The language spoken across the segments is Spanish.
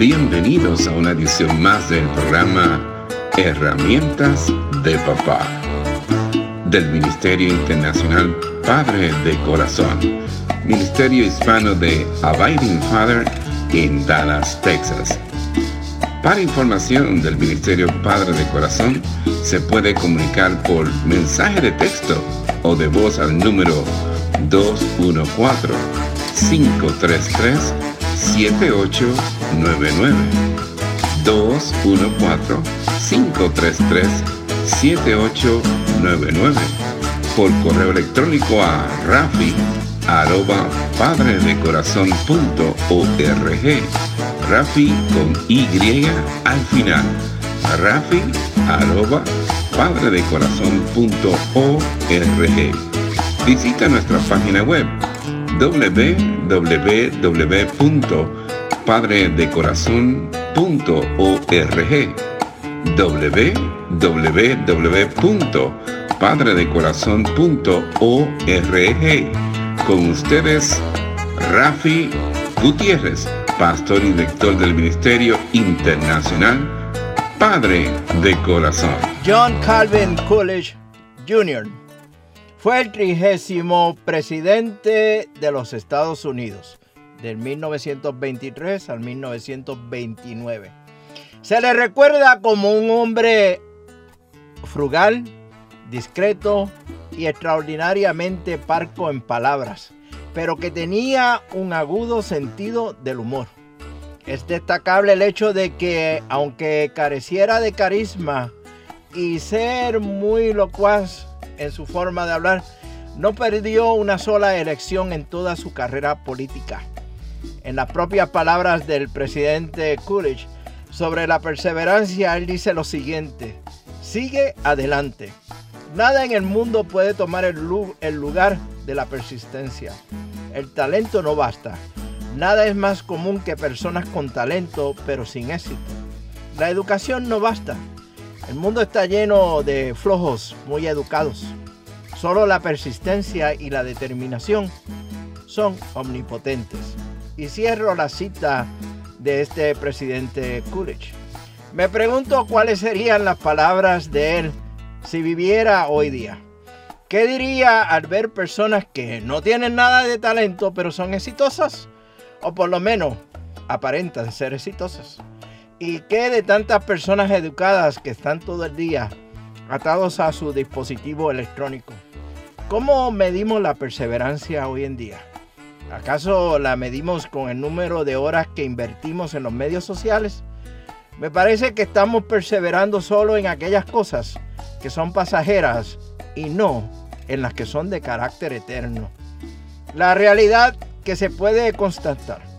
Bienvenidos a una edición más del programa Herramientas de Papá del Ministerio Internacional Padre de Corazón, Ministerio Hispano de Abiding Father en Dallas, Texas. Para información del Ministerio Padre de Corazón, se puede comunicar por mensaje de texto o de voz al número 214 533 7899 214-533-7899 por correo electrónico a rafi arroba padredecorazon.org Rafi con Y al final. Rafi arroba padredecorazon.org Visita nuestra página web www.padredecorazon.org www.padredecorazon.org Con ustedes, Rafi Gutiérrez, pastor y director del Ministerio Internacional Padre de Corazón. John Calvin Coolidge Jr. Fue el trigésimo presidente de los Estados Unidos, del 1923 al 1929. Se le recuerda como un hombre frugal, discreto y extraordinariamente parco en palabras, pero que tenía un agudo sentido del humor. Es destacable el hecho de que, aunque careciera de carisma y ser muy locuaz, en su forma de hablar, no perdió una sola elección en toda su carrera política. En las propias palabras del presidente Coolidge sobre la perseverancia, él dice lo siguiente, sigue adelante. Nada en el mundo puede tomar el, lugar de la persistencia. El talento no basta. Nada es más común que personas con talento pero sin éxito. La educación no basta. El mundo está lleno de flojos muy educados. Solo la persistencia y la determinación son omnipotentes. Y cierro la cita de este presidente Coolidge. Me pregunto cuáles serían las palabras de él si viviera hoy día. ¿Qué diría al ver personas que no tienen nada de talento pero son exitosas? O por lo menos aparentan ser exitosas. ¿Y qué de tantas personas educadas que están todo el día atados a su dispositivo electrónico? ¿Cómo medimos la perseverancia hoy en día? ¿Acaso la medimos con el número de horas que invertimos en los medios sociales? Me parece que estamos perseverando solo en aquellas cosas que son pasajeras y no en las que son de carácter eterno. La realidad que se puede constatar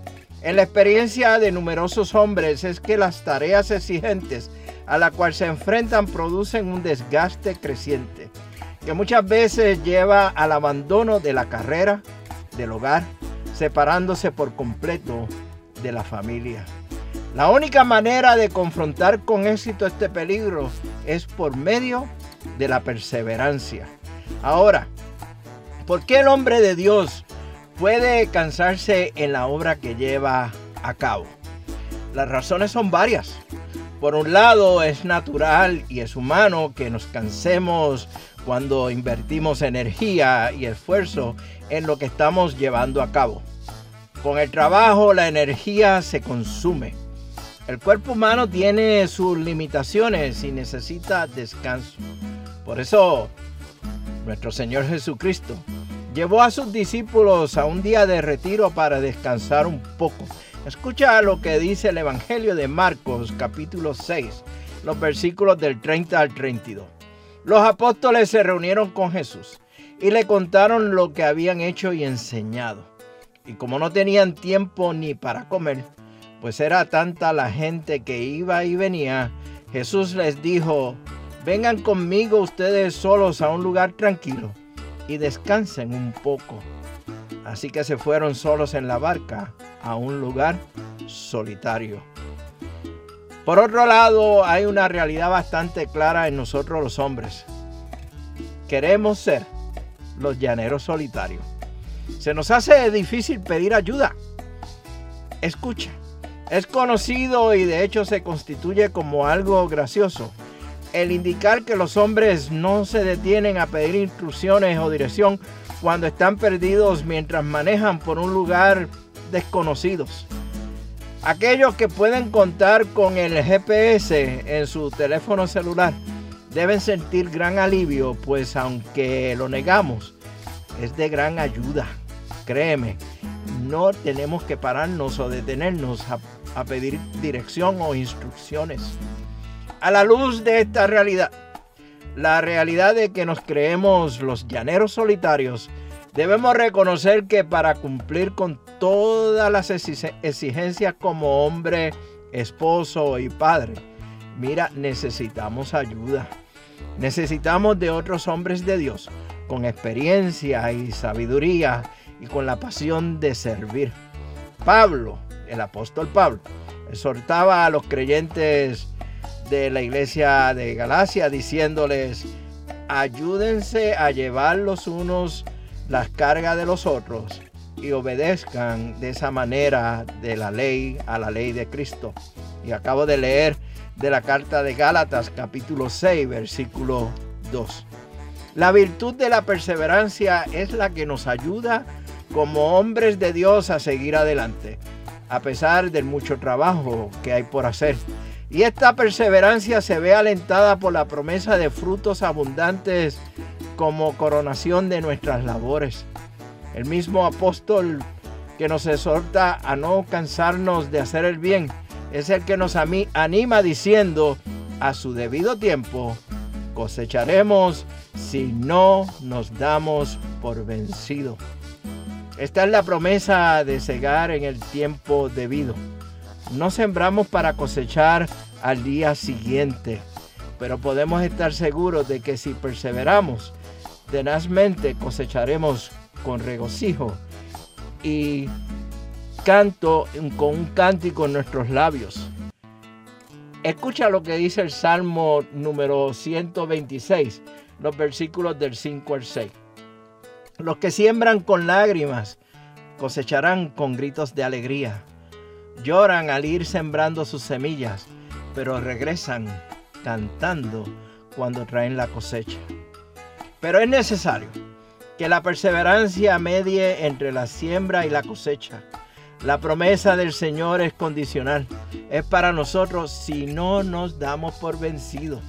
en la experiencia de numerosos hombres es que las tareas exigentes a las cuales se enfrentan producen un desgaste creciente, que muchas veces lleva al abandono de la carrera, del hogar, separándose por completo de la familia. La única manera de confrontar con éxito este peligro es por medio de la perseverancia. Ahora, ¿por qué el hombre de Dios puede cansarse en la obra que lleva a cabo. Las razones son varias. Por un lado, es natural y es humano que nos cansemos cuando invertimos energía y esfuerzo en lo que estamos llevando a cabo. Con el trabajo la energía se consume. El cuerpo humano tiene sus limitaciones y necesita descanso. Por eso, nuestro Señor Jesucristo llevó a sus discípulos a un día de retiro para descansar un poco. Escucha lo que dice el Evangelio de Marcos capítulo 6, los versículos del 30 al 32. Los apóstoles se reunieron con Jesús y le contaron lo que habían hecho y enseñado. Y como no tenían tiempo ni para comer, pues era tanta la gente que iba y venía, Jesús les dijo, vengan conmigo ustedes solos a un lugar tranquilo y descansen un poco. Así que se fueron solos en la barca a un lugar solitario. Por otro lado, hay una realidad bastante clara en nosotros los hombres. Queremos ser los llaneros solitarios. Se nos hace difícil pedir ayuda. Escucha, Es conocido y de hecho se constituye como algo gracioso el indicar que los hombres no se detienen a pedir instrucciones o dirección cuando están perdidos mientras manejan por un lugar desconocidos. Aquellos que pueden contar con el GPS en su teléfono celular deben sentir gran alivio, pues aunque lo negamos, es de gran ayuda. Créeme, no tenemos que pararnos o detenernos a, pedir dirección o instrucciones. A la luz de esta realidad, la realidad de que nos creemos los llaneros solitarios, debemos reconocer que para cumplir con todas las exigencias como hombre, esposo y padre, mira, necesitamos ayuda. Necesitamos de otros hombres de Dios con experiencia y sabiduría y con la pasión de servir. Pablo, el apóstol Pablo, exhortaba a los creyentes de la iglesia de Galacia diciéndoles, ayúdense a llevar los unos las cargas de los otros y obedezcan de esa manera de la ley a la ley de Cristo. Y acabo de leer de la carta de Gálatas capítulo 6 versículo 2. La virtud de la perseverancia es la que nos ayuda como hombres de Dios a seguir adelante, a pesar del mucho trabajo que hay por hacer y esta perseverancia se ve alentada por la promesa de frutos abundantes como coronación de nuestras labores. El mismo apóstol que nos exhorta a no cansarnos de hacer el bien es el que nos anima diciendo, a su debido tiempo cosecharemos si no nos damos por vencido. Esta es la promesa de cegar en el tiempo debido. No sembramos para cosechar al día siguiente, pero podemos estar seguros de que si perseveramos tenazmente cosecharemos con regocijo y canto con un cántico en nuestros labios. Escucha lo que dice el Salmo número 126, los versículos del 5 al 6. Los que siembran con lágrimas cosecharán con gritos de alegría lloran al ir sembrando sus semillas, pero regresan cantando cuando traen la cosecha. Pero es necesario que la perseverancia medie entre la siembra y la cosecha. La promesa del Señor es condicional. Es para nosotros si no nos damos por vencidos.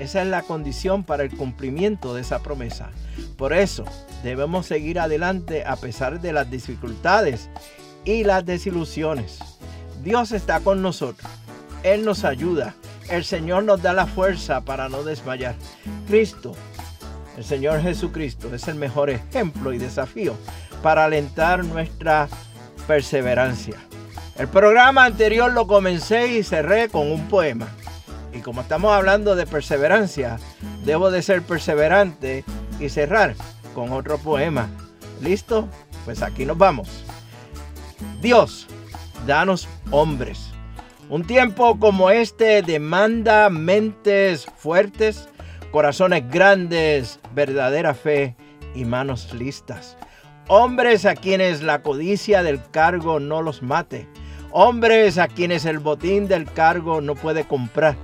Esa es la condición para el cumplimiento de esa promesa. Por eso debemos seguir adelante a pesar de las dificultades y las desilusiones. Dios está con nosotros. Él nos ayuda. El Señor nos da la fuerza para no desmayar. Cristo, el Señor Jesucristo, es el mejor ejemplo y desafío para alentar nuestra perseverancia. El programa anterior lo comencé y cerré con un poema. Y como estamos hablando de perseverancia, debo de ser perseverante y cerrar con otro poema. ¿Listo? Pues aquí nos vamos. Dios, danos hombres. Un tiempo como este demanda mentes fuertes, corazones grandes, verdadera fe y manos listas. Hombres a quienes la codicia del cargo no los mate. Hombres a quienes el botín del cargo no puede comprar.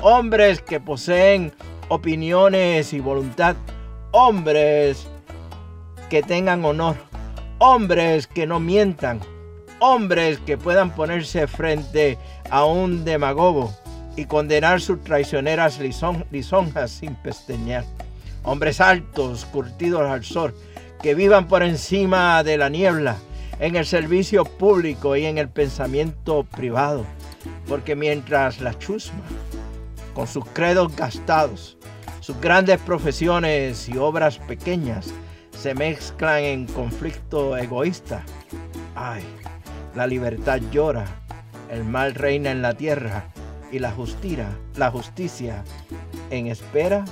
Hombres que poseen opiniones y voluntad. Hombres que tengan honor. Hombres que no mientan hombres que puedan ponerse frente a un demagogo y condenar sus traicioneras lisonjas sin pesteñar. Hombres altos, curtidos al sol, que vivan por encima de la niebla, en el servicio público y en el pensamiento privado. Porque mientras la chusma, con sus credos gastados, sus grandes profesiones y obras pequeñas, se mezclan en conflicto egoísta, ay, la libertad llora, el mal reina en la tierra y la justicia, la justicia en espera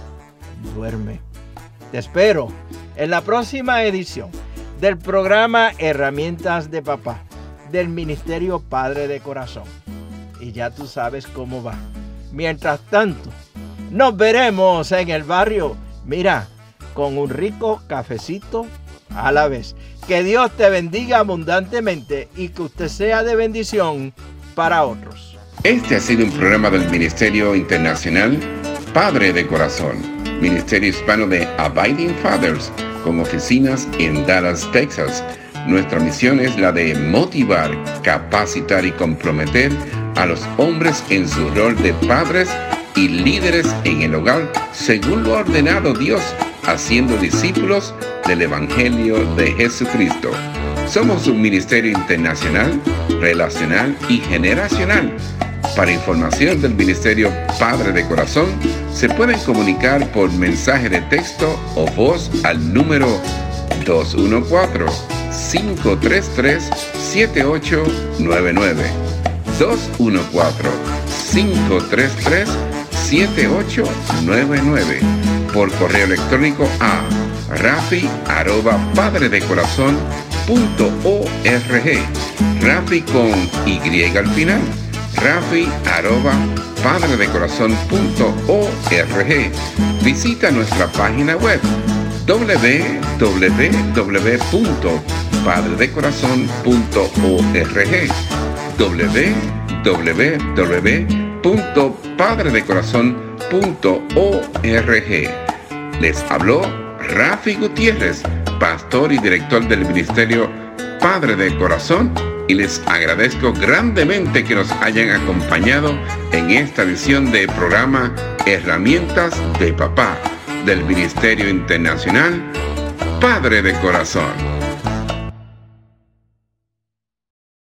duerme. Te espero en la próxima edición del programa Herramientas de Papá del Ministerio Padre de Corazón. Y ya tú sabes cómo va. Mientras tanto, nos veremos en el barrio. Mira, con un rico cafecito a la vez. Que Dios te bendiga abundantemente y que usted sea de bendición para otros. Este ha sido un programa del Ministerio Internacional Padre de Corazón, Ministerio Hispano de Abiding Fathers, con oficinas en Dallas, Texas. Nuestra misión es la de motivar, capacitar y comprometer a los hombres en su rol de padres y líderes en el hogar, según lo ha ordenado Dios, haciendo discípulos del Evangelio de Jesucristo. Somos un ministerio internacional, relacional y generacional. Para información del Ministerio Padre de Corazón, se pueden comunicar por mensaje de texto o voz al número 214-533-7899. 214-533-7899. Por correo electrónico a rafi arroba padre de corazón punto org. Rafi con Y al final. Rafi. Visita nuestra página web www.padredecorazon.org www.padredecorazon.org Les habló Rafi Gutiérrez, pastor y director del Ministerio Padre de Corazón, y les agradezco grandemente que nos hayan acompañado en esta edición del programa Herramientas de Papá del Ministerio Internacional Padre de Corazón.